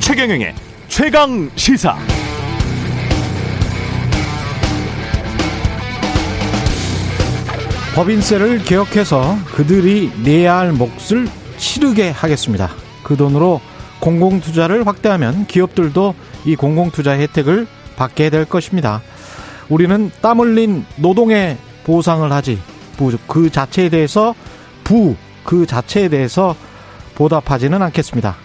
최경영의 최강 시사. 법인세를 개혁해서 그들이 내야 할 몫을 치르게 하겠습니다. 그 돈으로 공공투자를 확대하면 기업들도 이 공공투자 혜택을 받게 될 것입니다. 우리는 땀 흘린 노동에 보상을 하지, 그 자체에 대해서 부, 그 자체에 대해서 보답하지는 않겠습니다.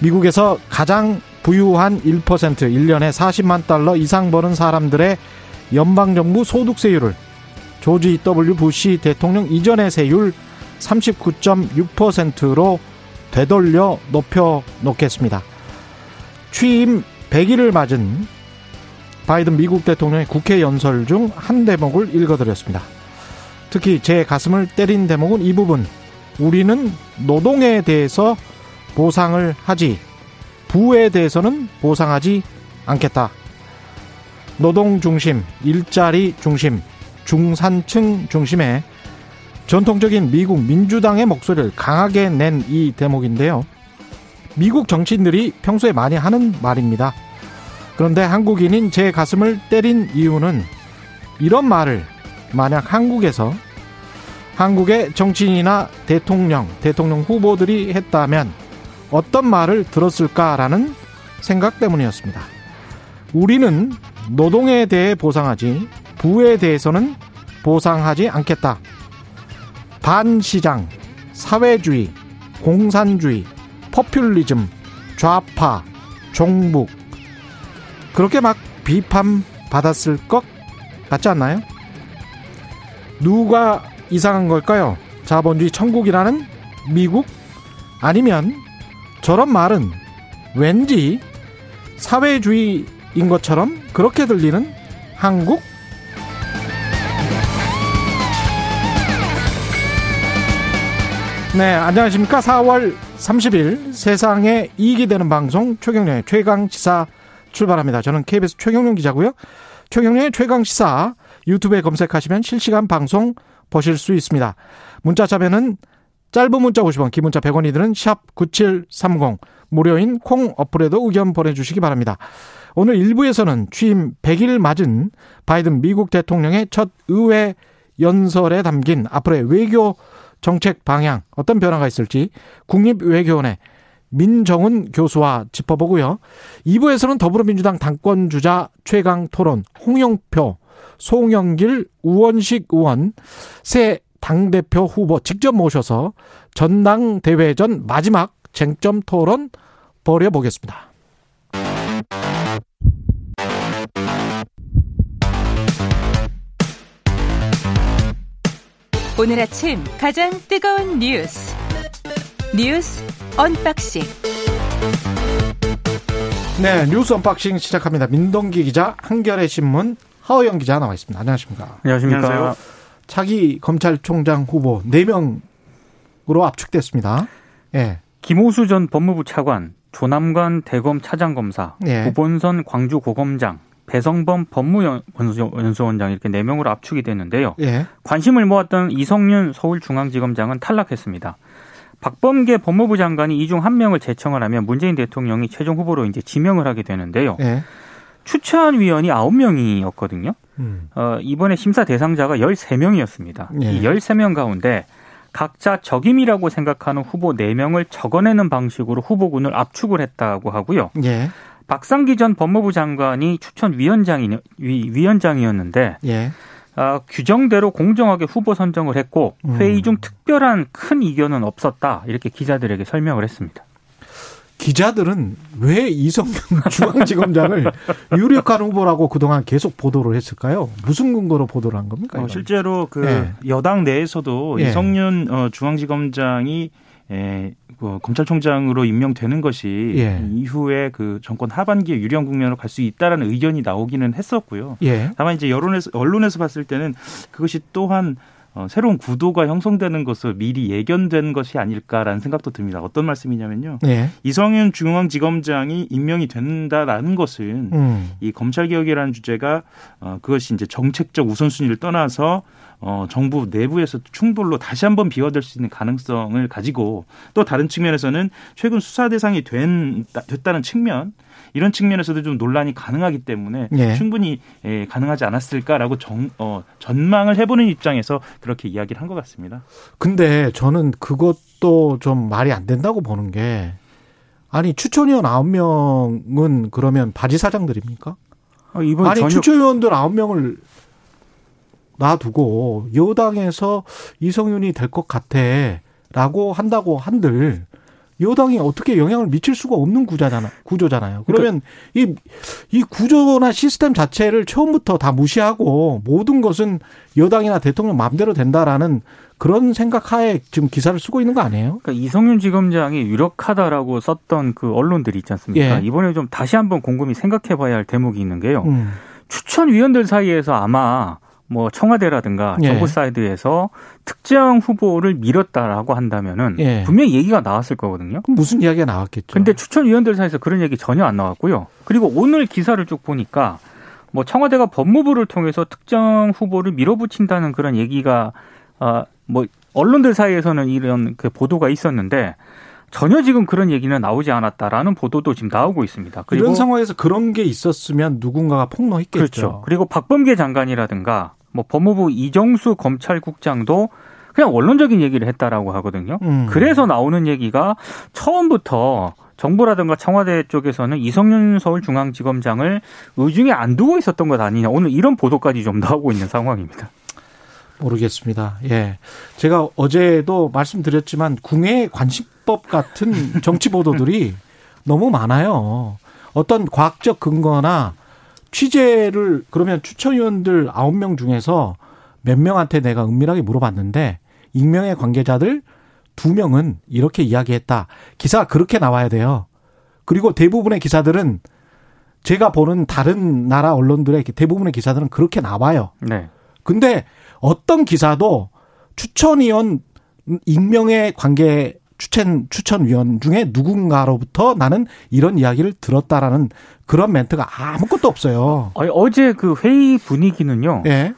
미국에서 가장 부유한 1% 1년에 40만 달러 이상 버는 사람들의 연방정부 소득세율을 조지 W 부시 대통령 이전의 세율 39.6%로 되돌려 높여 놓겠습니다. 취임 100일을 맞은 바이든 미국 대통령의 국회 연설 중 한 대목을 읽어드렸습니다. 특히 제 가슴을 때린 대목은 이 부분. 우리는 노동에 대해서 보상을 하지 부에 대해서는 보상하지 않겠다. 노동 중심, 일자리 중심, 중산층 중심의 전통적인 미국 민주당의 목소리를 강하게 낸 이 대목인데요. 미국 정치인들이 평소에 많이 하는 말입니다. 그런데 한국인인 제 가슴을 때린 이유는 이런 말을 만약 한국에서 한국의 정치인이나 대통령, 대통령 후보들이 했다면 어떤 말을 들었을까라는 생각 때문이었습니다. 우리는 노동에 대해 보상하지 부에 대해서는 보상하지 않겠다. 반시장, 사회주의, 공산주의, 퍼퓰리즘, 좌파, 종북 그렇게 막 비판 받았을 것 같지 않나요? 누가 이상한 걸까요? 자본주의 천국이라는 미국? 아니면 저런 말은 왠지 사회주의인 것처럼 그렇게 들리는 한국? 네, 안녕하십니까. 4월 30일 세상에 이익이 되는 방송 최경련의 최강시사 출발합니다. 저는 KBS 최경련 기자고요. 최경련의 최강 시사 유튜브에 검색하시면 실시간 방송 보실 수 있습니다. 문자 참여는 짧은 문자 50원, 긴 문자 100원이 드는 샵 9730 무료인 콩 어플에도 의견 보내주시기 바랍니다. 오늘 1부에서는 취임 100일 맞은 바이든 미국 대통령의 첫 의회 연설에 담긴 앞으로의 외교 정책 방향 어떤 변화가 있을지 국립외교원의 민정은 교수와 짚어보고요. 2부에서는 더불어민주당 당권주자 최강 토론 홍영표, 송영길, 우원식 의원 새 당대표 후보 직접 모셔서 전당대회 전 마지막 쟁점 토론 벌여보겠습니다. 오늘 아침 가장 뜨거운 뉴스 뉴스 언박싱 네 뉴스 언박싱 시작합니다. 민동기 기자 한겨레 신문 하어영 기자 나와 있습니다. 안녕하십니까? 안녕하십니까? 안녕하세요. 차기 검찰총장 후보 4명으로 압축됐습니다. 예. 김오수 전 법무부 차관, 조남관 대검 차장검사, 예. 구본선 광주고검장, 배성범 법무연수원장 이렇게 네 명으로 압축이 됐는데요. 예. 관심을 모았던 이성윤 서울중앙지검장은 탈락했습니다. 박범계 법무부 장관이 이 중 한 명을 제청을 하면 문재인 대통령이 최종 후보로 이제 지명을 하게 되는데요. 예. 추천 위원이 9명이었거든요. 음. 어, 이번에 심사 대상자가 13명이었습니다. 예. 이 13명 가운데 각자 적임이라고 생각하는 후보 4명을 적어내는 방식으로 후보군을 압축을 했다고 하고요. 예. 박상기 전 법무부 장관이 추천 위원장이 위원장이었는데 예. 어, 규정대로 공정하게 후보 선정을 했고 회의 중 특별한 큰 이견은 없었다 이렇게 기자들에게 설명을 했습니다. 기자들은 왜 이성균 중앙지검장을 유력한 후보라고 그동안 계속 보도를 했을까요? 무슨 근거로 보도를 한 겁니까? 어, 실제로 그 예. 여당 내에서도 예. 이성윤 어, 중앙지검장이 에, 그 검찰총장으로 임명되는 것이 예. 이후에 그 정권 하반기에 유리한 국면으로 갈 수 있다라는 의견이 나오기는 했었고요. 예. 다만 이제 여론에서 언론에서 봤을 때는 그것이 또한 어, 새로운 구도가 형성되는 것을 미리 예견된 것이 아닐까라는 생각도 듭니다. 어떤 말씀이냐면요. 예. 이성윤 중앙지검장이 임명이 된다라는 것은 음. 이 검찰 개혁이라는 주제가 어, 그것이 이제 정책적 우선순위를 떠나서 어, 정부 내부에서 충돌로 다시 한번 비화될 수 있는 가능성을 가지고 또 다른 측면에서는 최근 수사 대상이 된, 됐다는 측면 이런 측면에서도 좀 논란이 가능하기 때문에 예. 충분히 예, 가능하지 않았을까라고 정, 어, 전망을 해보는 입장에서 그렇게 이야기를 한 것 같습니다. 근데 저는 그것도 좀 말이 안 된다고 보는 게 아니 추천위원 아홉 명은 그러면 바지 사장들입니까? 어, 이번 아니 전역 추천위원들 아홉 명을 놔두고 여당에서 이성윤이 될 것 같아라고 한다고 한들 여당이 어떻게 영향을 미칠 수가 없는 구조잖아, 구조잖아요. 그러면 이, 이 구조나 시스템 자체를 처음부터 다 무시하고 모든 것은 여당이나 대통령 마음대로 된다라는 그런 생각하에 지금 기사를 쓰고 있는 거 아니에요? 그러니까 이성윤 지검장이 유력하다라고 썼던 그 언론들이 있지 않습니까? 예. 이번에 좀 다시 한번 곰곰이 생각해봐야 할 대목이 있는 게요. 음. 추천위원들 사이에서 아마 뭐 청와대라든가 예. 정부 사이드에서 특정 후보를 밀었다라고 한다면은 예. 분명히 얘기가 나왔을 거거든요. 그럼 무슨 이야기가 나왔겠죠? 근데 추천위원들 사이에서 그런 얘기 전혀 안 나왔고요. 그리고 오늘 기사를 쭉 보니까 뭐 청와대가 법무부를 통해서 특정 후보를 밀어붙인다는 그런 얘기가 아 뭐 언론들 사이에서는 이런 그 보도가 있었는데 전혀 지금 그런 얘기는 나오지 않았다라는 보도도 지금 나오고 있습니다. 그리고 이런 상황에서 그런 게 있었으면 누군가가 폭로했겠죠. 그렇죠. 그리고 박범계 장관이라든가 뭐 법무부 이정수 검찰국장도 그냥 원론적인 얘기를 했다라고 하거든요. 음. 그래서 나오는 얘기가 처음부터 정부라든가 청와대 쪽에서는 이성윤 서울중앙지검장을 의중에 안 두고 있었던 것 아니냐. 오늘 이런 보도까지 좀 나오고 있는 상황입니다. 모르겠습니다. 예. 제가 어제도 말씀드렸지만 궁예 관심법 같은 정치 보도들이 너무 많아요. 어떤 과학적 근거나 취재를 그러면 추천위원들 아홉 명 중에서 몇 명한테 내가 은밀하게 물어봤는데 익명의 관계자들 두 명은 이렇게 이야기했다. 기사가 그렇게 나와야 돼요. 그리고 대부분의 기사들은 제가 보는 다른 나라 언론들의 대부분의 기사들은 그렇게 나와요. 네. 근데 어떤 기사도 추천위원 익명의 관계 추천 추천위원 중에 누군가로부터 나는 이런 이야기를 들었다라는 그런 멘트가 아무것도 없어요. 아니, 어제 그 회의 분위기는요. 예.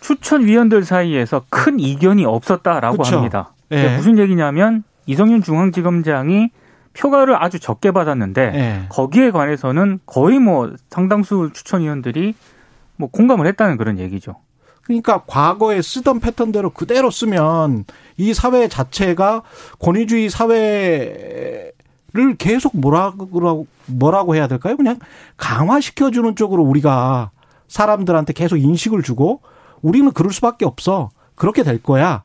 추천위원들 사이에서 큰 이견이 없었다라고 그쵸. 합니다. 예. 무슨 얘기냐면 이성윤 중앙지검장이 표가를 아주 적게 받았는데 예. 거기에 관해서는 거의 뭐 상당수 추천위원들이 뭐 공감을 했다는 그런 얘기죠. 그러니까 과거에 쓰던 패턴대로 그대로 쓰면 이 사회 자체가 권위주의 사회 를 계속 뭐라고 뭐라고 해야 될까요? 그냥 강화시켜 주는 쪽으로 우리가 사람들한테 계속 인식을 주고 우리는 그럴 수밖에 없어. 그렇게 될 거야.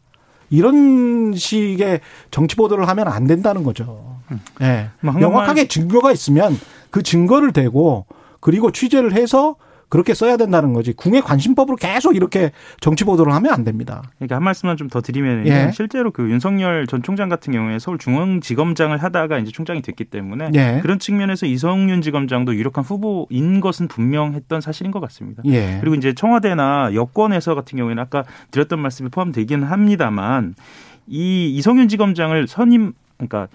이런 식의 정치 보도를 하면 안 된다는 거죠. 예. 뭐 한국말- 명확하게 증거가 있으면 그 증거를 대고 그리고 취재를 해서 그렇게 써야 된다는 거지. 궁예 관심법으로 계속 이렇게 정치 보도를 하면 안 됩니다. 그러니까 한 말씀만 좀 더 드리면 예. 실제로 그 윤석열 전 총장 같은 경우에 서울 중앙지검장을 하다가 이제 총장이 됐기 때문에 예. 그런 측면에서 이성윤 지검장도 유력한 후보인 것은 분명했던 사실인 것 같습니다. 예. 그리고 이제 청와대나 여권에서 같은 경우에는 아까 드렸던 말씀이 포함되기는 합니다만 이 이성윤 지검장을 선임 그러니까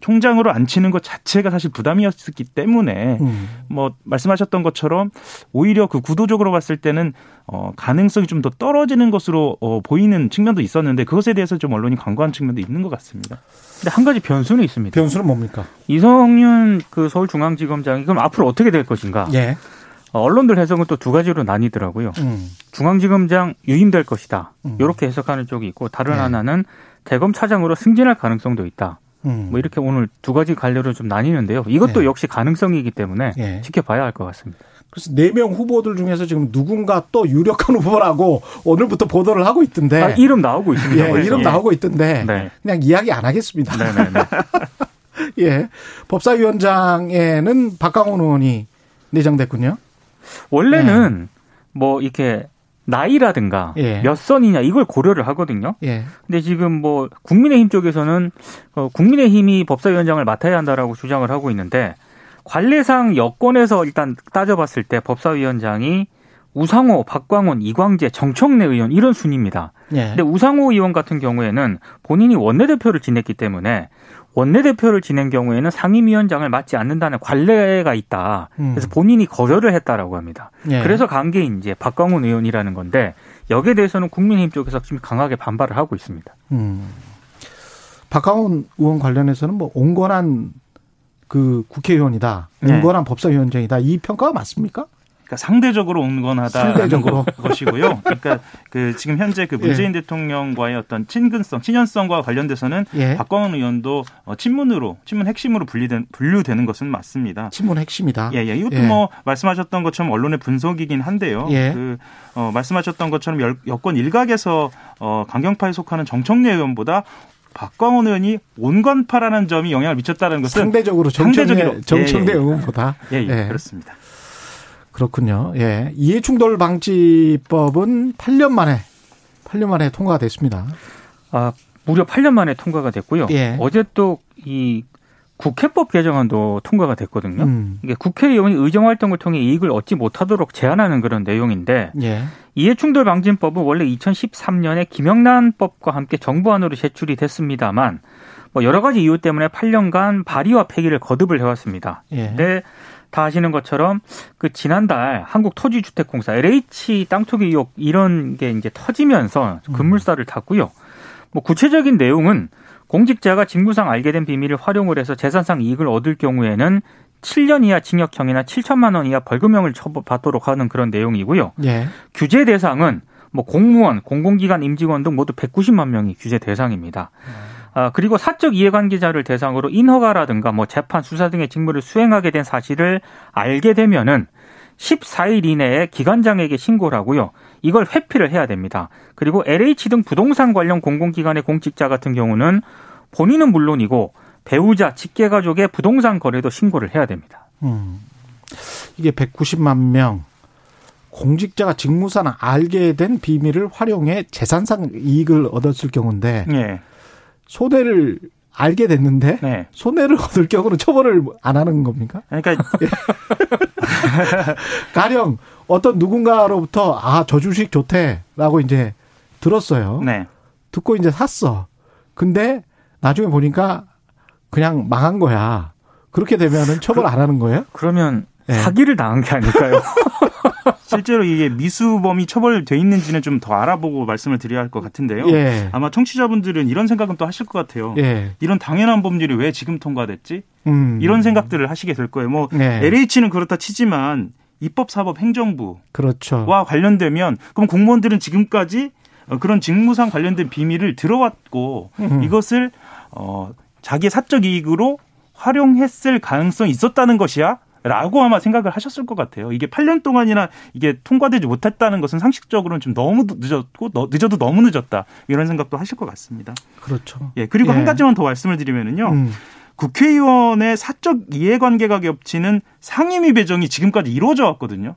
총장으로 앉히는 것 자체가 사실 부담이었기 때문에 음. 뭐 말씀하셨던 것처럼 오히려 그 구도적으로 봤을 때는 어 가능성이 좀 더 떨어지는 것으로 어 보이는 측면도 있었는데 그것에 대해서 좀 언론이 광고한 측면도 있는 것 같습니다. 근데 한 가지 변수는 있습니다. 변수는 뭡니까? 이성윤 그 서울중앙지검장이 그럼 앞으로 어떻게 될 것인가? 예. 어, 언론들 해석은 또 두 가지로 나뉘더라고요. 음. 중앙지검장 유임될 것이다. 음. 이렇게 해석하는 쪽이 있고 다른 네. 하나는 대검 차장으로 승진할 가능성도 있다. 음. 뭐 이렇게 오늘 두 가지 갈래로 좀 나뉘는데요. 이것도 네. 역시 가능성이기 때문에 예. 지켜봐야 할 것 같습니다. 그래서 네 명 후보들 중에서 지금 누군가 또 유력한 후보라고 오늘부터 보도를 하고 있던데. 아, 이름 나오고 있습니다. 예. 이름 예. 나오고 있던데. 네. 그냥 이야기 안 하겠습니다. 네네네. 예. 법사위원장에는 박강원 의원이 내정됐군요. 원래는 뭐 이렇게 나이라든가 예. 몇 선이냐 이걸 고려를 하거든요. 예. 근데 지금 뭐 국민의힘 쪽에서는 어, 국민의힘이 법사위원장을 맡아야 한다라고 주장을 하고 있는데 관례상 여권에서 일단 따져봤을 때 법사위원장이 우상호, 박광원, 이광재, 정청래 의원 이런 순입니다. 예. 근데 우상호 의원 같은 경우에는 본인이 원내대표를 지냈기 때문에 원내대표를 지낸 경우에는 상임위원장을 맡지 않는다는 관례가 있다. 음. 그래서 본인이 거절을 했다라고 합니다. 예. 그래서 간게 이제 박광훈 의원이라는 건데 여기에 대해서는 국민의힘 쪽에서 지금 강하게 반발을 하고 있습니다. 음. 박강원 의원 관련해서는 뭐 온건한 그 국회의원이다. 네. 온건한 법사위원장이다. 이 평가가 맞습니까? 그러니까 상대적으로 온건하다는 것이고요. 그러니까 그 지금 현재 그 문재인 대통령과의 어떤 친근성, 친연성과 관련돼서는 예. 박광원 의원도 어, 친문으로 친문 핵심으로 분리된 분류되는 것은 맞습니다. 친문 핵심이다. 예, 예. 이것도 예. 뭐 말씀하셨던 것처럼 언론의 분석이긴 한데요. 예. 그 어, 말씀하셨던 것처럼 열- 여권 일각에서 어, 강경파에 속하는 정청래 의원보다 박광원 의원이 온건파라는 점이 영향을 미쳤다는 것은 상대적으로 정청래. 정청래 예, 예. 의원보다. 예, 예, 예. 그렇습니다. 그렇군요. 예. 이해충돌 방지법은 8년 만에 8년 만에 통과가 됐습니다. 아, 무려 8년 만에 통과가 됐고요. 예. 어제 또 이 국회법 개정안도 통과가 됐거든요. 음. 이게 국회의원이 의정 활동을 통해 이익을 얻지 못하도록 제한하는 그런 내용인데 예. 이해충돌 방지법은 원래 2013년에 김영란법과 함께 정부안으로 제출이 됐습니다만 뭐 여러 가지 이유 때문에 8년간 발의와 폐기를 거듭을 해왔습니다. 예. 근데 다 아시는 것처럼 그 지난달 한국토지주택공사 LH 땅 투기 의혹 이런 게 이제 터지면서 급물살을 탔고요. 뭐 구체적인 내용은 공직자가 직무상 알게 된 비밀을 활용을 해서 재산상 이익을 얻을 경우에는 7년 이하 징역형이나 7천만 원 이하 벌금형을 처벌받도록 하는 그런 내용이고요. 예. 규제 대상은 뭐 공무원, 공공기관 임직원 등 모두 190만 명이 규제 대상입니다. 아, 그리고 사적 이해관계자를 대상으로 인허가라든가 뭐 재판, 수사 등의 직무를 수행하게 된 사실을 알게 되면은 14일 이내에 기관장에게 신고를 하고요. 이걸 회피를 해야 됩니다. 그리고 LH 등 부동산 관련 공공기관의 공직자 같은 경우는 본인은 물론이고 배우자, 직계가족의 부동산 거래도 신고를 해야 됩니다. 음. 이게 190만 명 공직자가 직무상 알게 된 비밀을 활용해 재산상 이익을 얻었을 경우인데 예. 손해를 알게 됐는데 네. 손해를 얻을 경우는 처벌을 안 하는 겁니까? 그러니까 가령 어떤 누군가로부터 아 저 주식 좋대라고 이제 들었어요. 네. 듣고 이제 샀어. 근데 나중에 보니까 그냥 망한 거야. 그렇게 되면은 처벌 안 하는 거예요? 그러면 네. 사기를 당한 게 아닐까요? 실제로 이게 미수범이 처벌돼 있는지는 좀 더 알아보고 말씀을 드려야 할 것 같은데요. 예. 아마 청취자분들은 이런 생각은 또 하실 것 같아요. 예. 이런 당연한 법률이 왜 지금 통과됐지? 음. 이런 생각들을 하시게 될 거예요. 뭐 네. LH는 그렇다 치지만 입법, 사법, 행정부와 그렇죠. 관련되면 그럼 공무원들은 지금까지 어, 그런 직무상 관련된 비밀을 들어왔고 음. 이것을 어 자기의 사적 이익으로 활용했을 가능성이 있었다는 것이야. 라고 아마 생각을 하셨을 것 같아요. 이게 8년 동안이나 이게 통과되지 못했다는 것은 상식적으로는 좀 너무 늦었고 너- 늦어도 너무 늦었다 이런 생각도 하실 것 같습니다. 그렇죠. 예 그리고 예. 한 가지만 더 말씀을 드리면은요. 음. 국회의원의 사적 이해관계가 겹치는 상임위 배정이 지금까지 이루어져 왔거든요.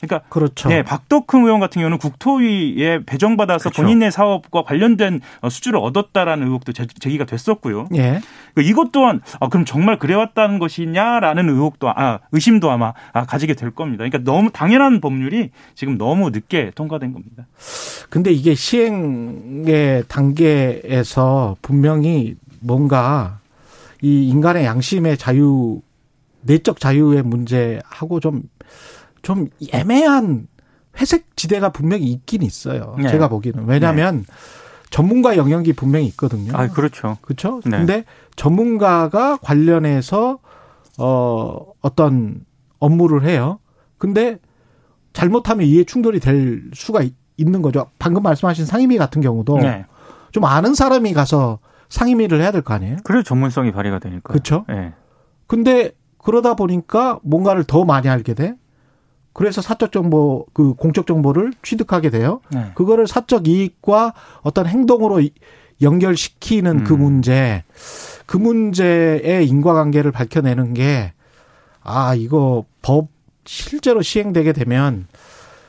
그러니까 그렇죠. 네, 박덕흠 의원 같은 경우는 국토위에 배정받아서 그렇죠. 본인의 사업과 관련된 어, 수주를 얻었다라는 의혹도 제- 제기가 됐었고요. 예. 그 이것 또한 아, 그럼 정말 그래왔다는 것이냐라는 의혹도 아, 의심도 아마 아, 가지게 될 겁니다. 그러니까 너무 당연한 법률이 지금 너무 늦게 통과된 겁니다. 근데 이게 시행의 단계에서 분명히 뭔가 이 인간의 양심의 자유, 내적 자유의 문제하고 좀, 좀 애매한 회색 지대가 분명히 있긴 있어요. 네. 제가 보기에는. 왜냐하면 전문가 영역이 분명히 있거든요. 아, 그렇죠. 그렇죠? 네. 근데 전문가가 관련해서 어 어떤 업무를 해요. 근데 잘못하면 이해 충돌이 될 수가 있- 있는 거죠. 방금 말씀하신 상임위 같은 경우도 네. 좀 아는 사람이 가서 상임위를 해야 될 거 아니에요? 그래서 전문성이 발휘가 되니까. 그렇죠? 예. 근데 그러다 보니까 뭔가를 더 많이 알게 돼. 그래서 사적 정보, 그 공적 정보를 취득하게 돼요. 네. 그거를 사적 이익과 어떤 행동으로 이- 연결시키는 그 음. 문제, 그 문제의 인과관계를 밝혀내는 게, 아, 이거 법 실제로 시행되게 되면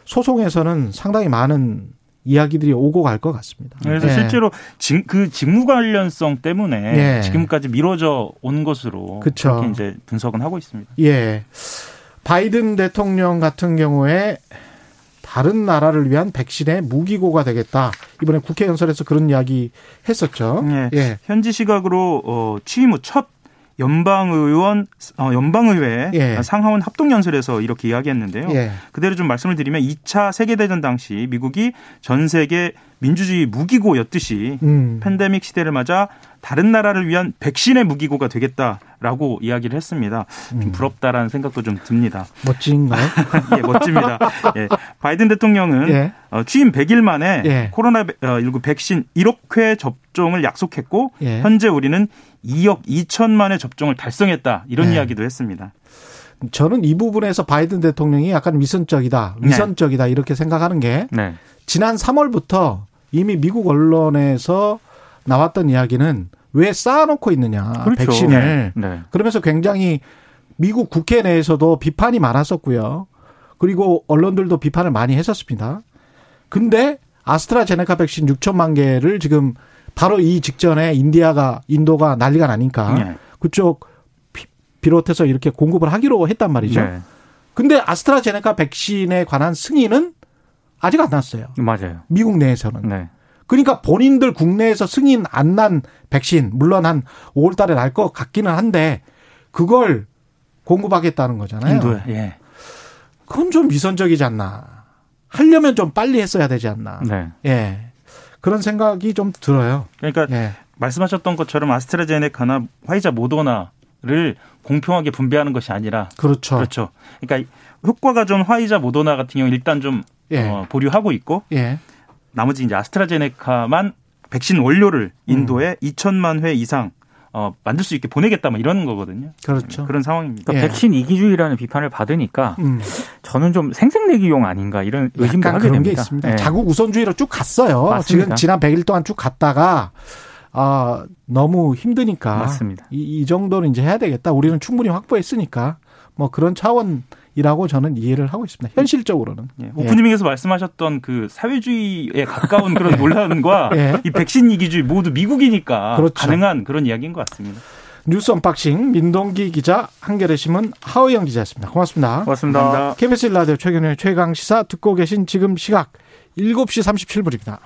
소송에서는 상당히 많은 이야기들이 오고 갈 것 같습니다. 그래서 예. 실제로 직, 그 직무 관련성 때문에 예. 지금까지 미뤄져 온 것으로. 그렇게 이제 분석은 하고 있습니다. 예. 바이든 대통령 같은 경우에 다른 나라를 위한 백신의 무기고가 되겠다. 이번에 국회 연설에서 그런 이야기 했었죠. 예. 예. 현지 시각으로 어, 취임 후 첫 연방의원 어, 연방의회 예. 상하원 합동 연설에서 이렇게 이야기했는데요. 예. 그대로 좀 말씀을 드리면 2차 세계 대전 당시 미국이 전 세계 민주주의 무기고였듯이 음. 팬데믹 시대를 맞아 다른 나라를 위한 백신의 무기고가 되겠다라고 이야기를 했습니다. 음. 좀 부럽다라는 생각도 좀 듭니다. 멋진가요? 예, 멋집니다. 예, 바이든 대통령은 예. 어, 취임 100일 만에 예. 코로나19 백신 1억 회 접종을 약속했고 예. 현재 우리는 2억 2천만의 접종을 달성했다 이런 예. 이야기도 했습니다. 저는 이 부분에서 바이든 대통령이 약간 위선적이다, 네. 위선적이다 이렇게 생각하는 게 네. 지난 3월부터 이미 미국 언론에서 나왔던 이야기는 왜 쌓아놓고 있느냐 그렇죠. 백신을 네. 그러면서 굉장히 미국 국회 내에서도 비판이 많았었고요. 그리고 언론들도 비판을 많이 했었습니다. 근데 아스트라제네카 백신 6천만 개를 지금 바로 이 직전에 인디아가 인도가 난리가 나니까 네. 그쪽 비- 비롯해서 이렇게 공급을 하기로 했단 말이죠. 네. 근데 아스트라제네카 백신에 관한 승인은 아직 안 났어요. 맞아요. 미국 내에서는. 네. 그러니까 본인들 국내에서 승인 안 난 백신 물론 한 5월 달에 날 것 같기는 한데 그걸 공급하겠다는 거잖아요. 인도에. 예. 그건 좀 위선적이지 않나. 하려면 좀 빨리 했어야 되지 않나. 네. 예. 그런 생각이 좀 들어요. 그러니까 예. 말씀하셨던 것처럼 아스트라제네카나 화이자 모더나를 공평하게 분배하는 것이 아니라 그렇죠. 그렇죠. 그러니까 효과가 좀 화이자 모더나 같은 경우 일단 좀 예. 어, 보류하고 있고 예. 나머지 이제 아스트라제네카만 백신 원료를 인도에 음. 2천만 회 이상 어, 만들 수 있게 보내겠다 뭐 이런 거거든요. 그렇죠. 그런 상황입니다. 그러니까 예. 백신 이기주의라는 비판을 받으니까 음. 저는 좀 생색내기용 아닌가 이런 의심도 약간 하게 그런 됩니다. 게 있습니다. 예. 자국 우선주의로 쭉 갔어요. 맞습니다. 지금 지난 100일 동안 쭉 갔다가 아, 너무 힘드니까 맞습니다. 이, 이 정도는 이제 해야 되겠다. 우리는 충분히 확보했으니까 뭐 그런 차원 이라고 저는 이해를 하고 있습니다. 현실적으로는. 예, 오프닝에서 말씀하셨던 그 사회주의에 가까운 그런 논란과 예. 이 백신 이기주의 모두 미국이니까 그렇죠. 가능한 그런 이야기인 것 같습니다. 뉴스 언박싱 민동기 기자 한겨레 신문 하어영 기자였습니다. 고맙습니다. 고맙습니다. 감사합니다. KBS 라디오 최경영의 최강 시사 듣고 계신 지금 시각 7시 37분입니다.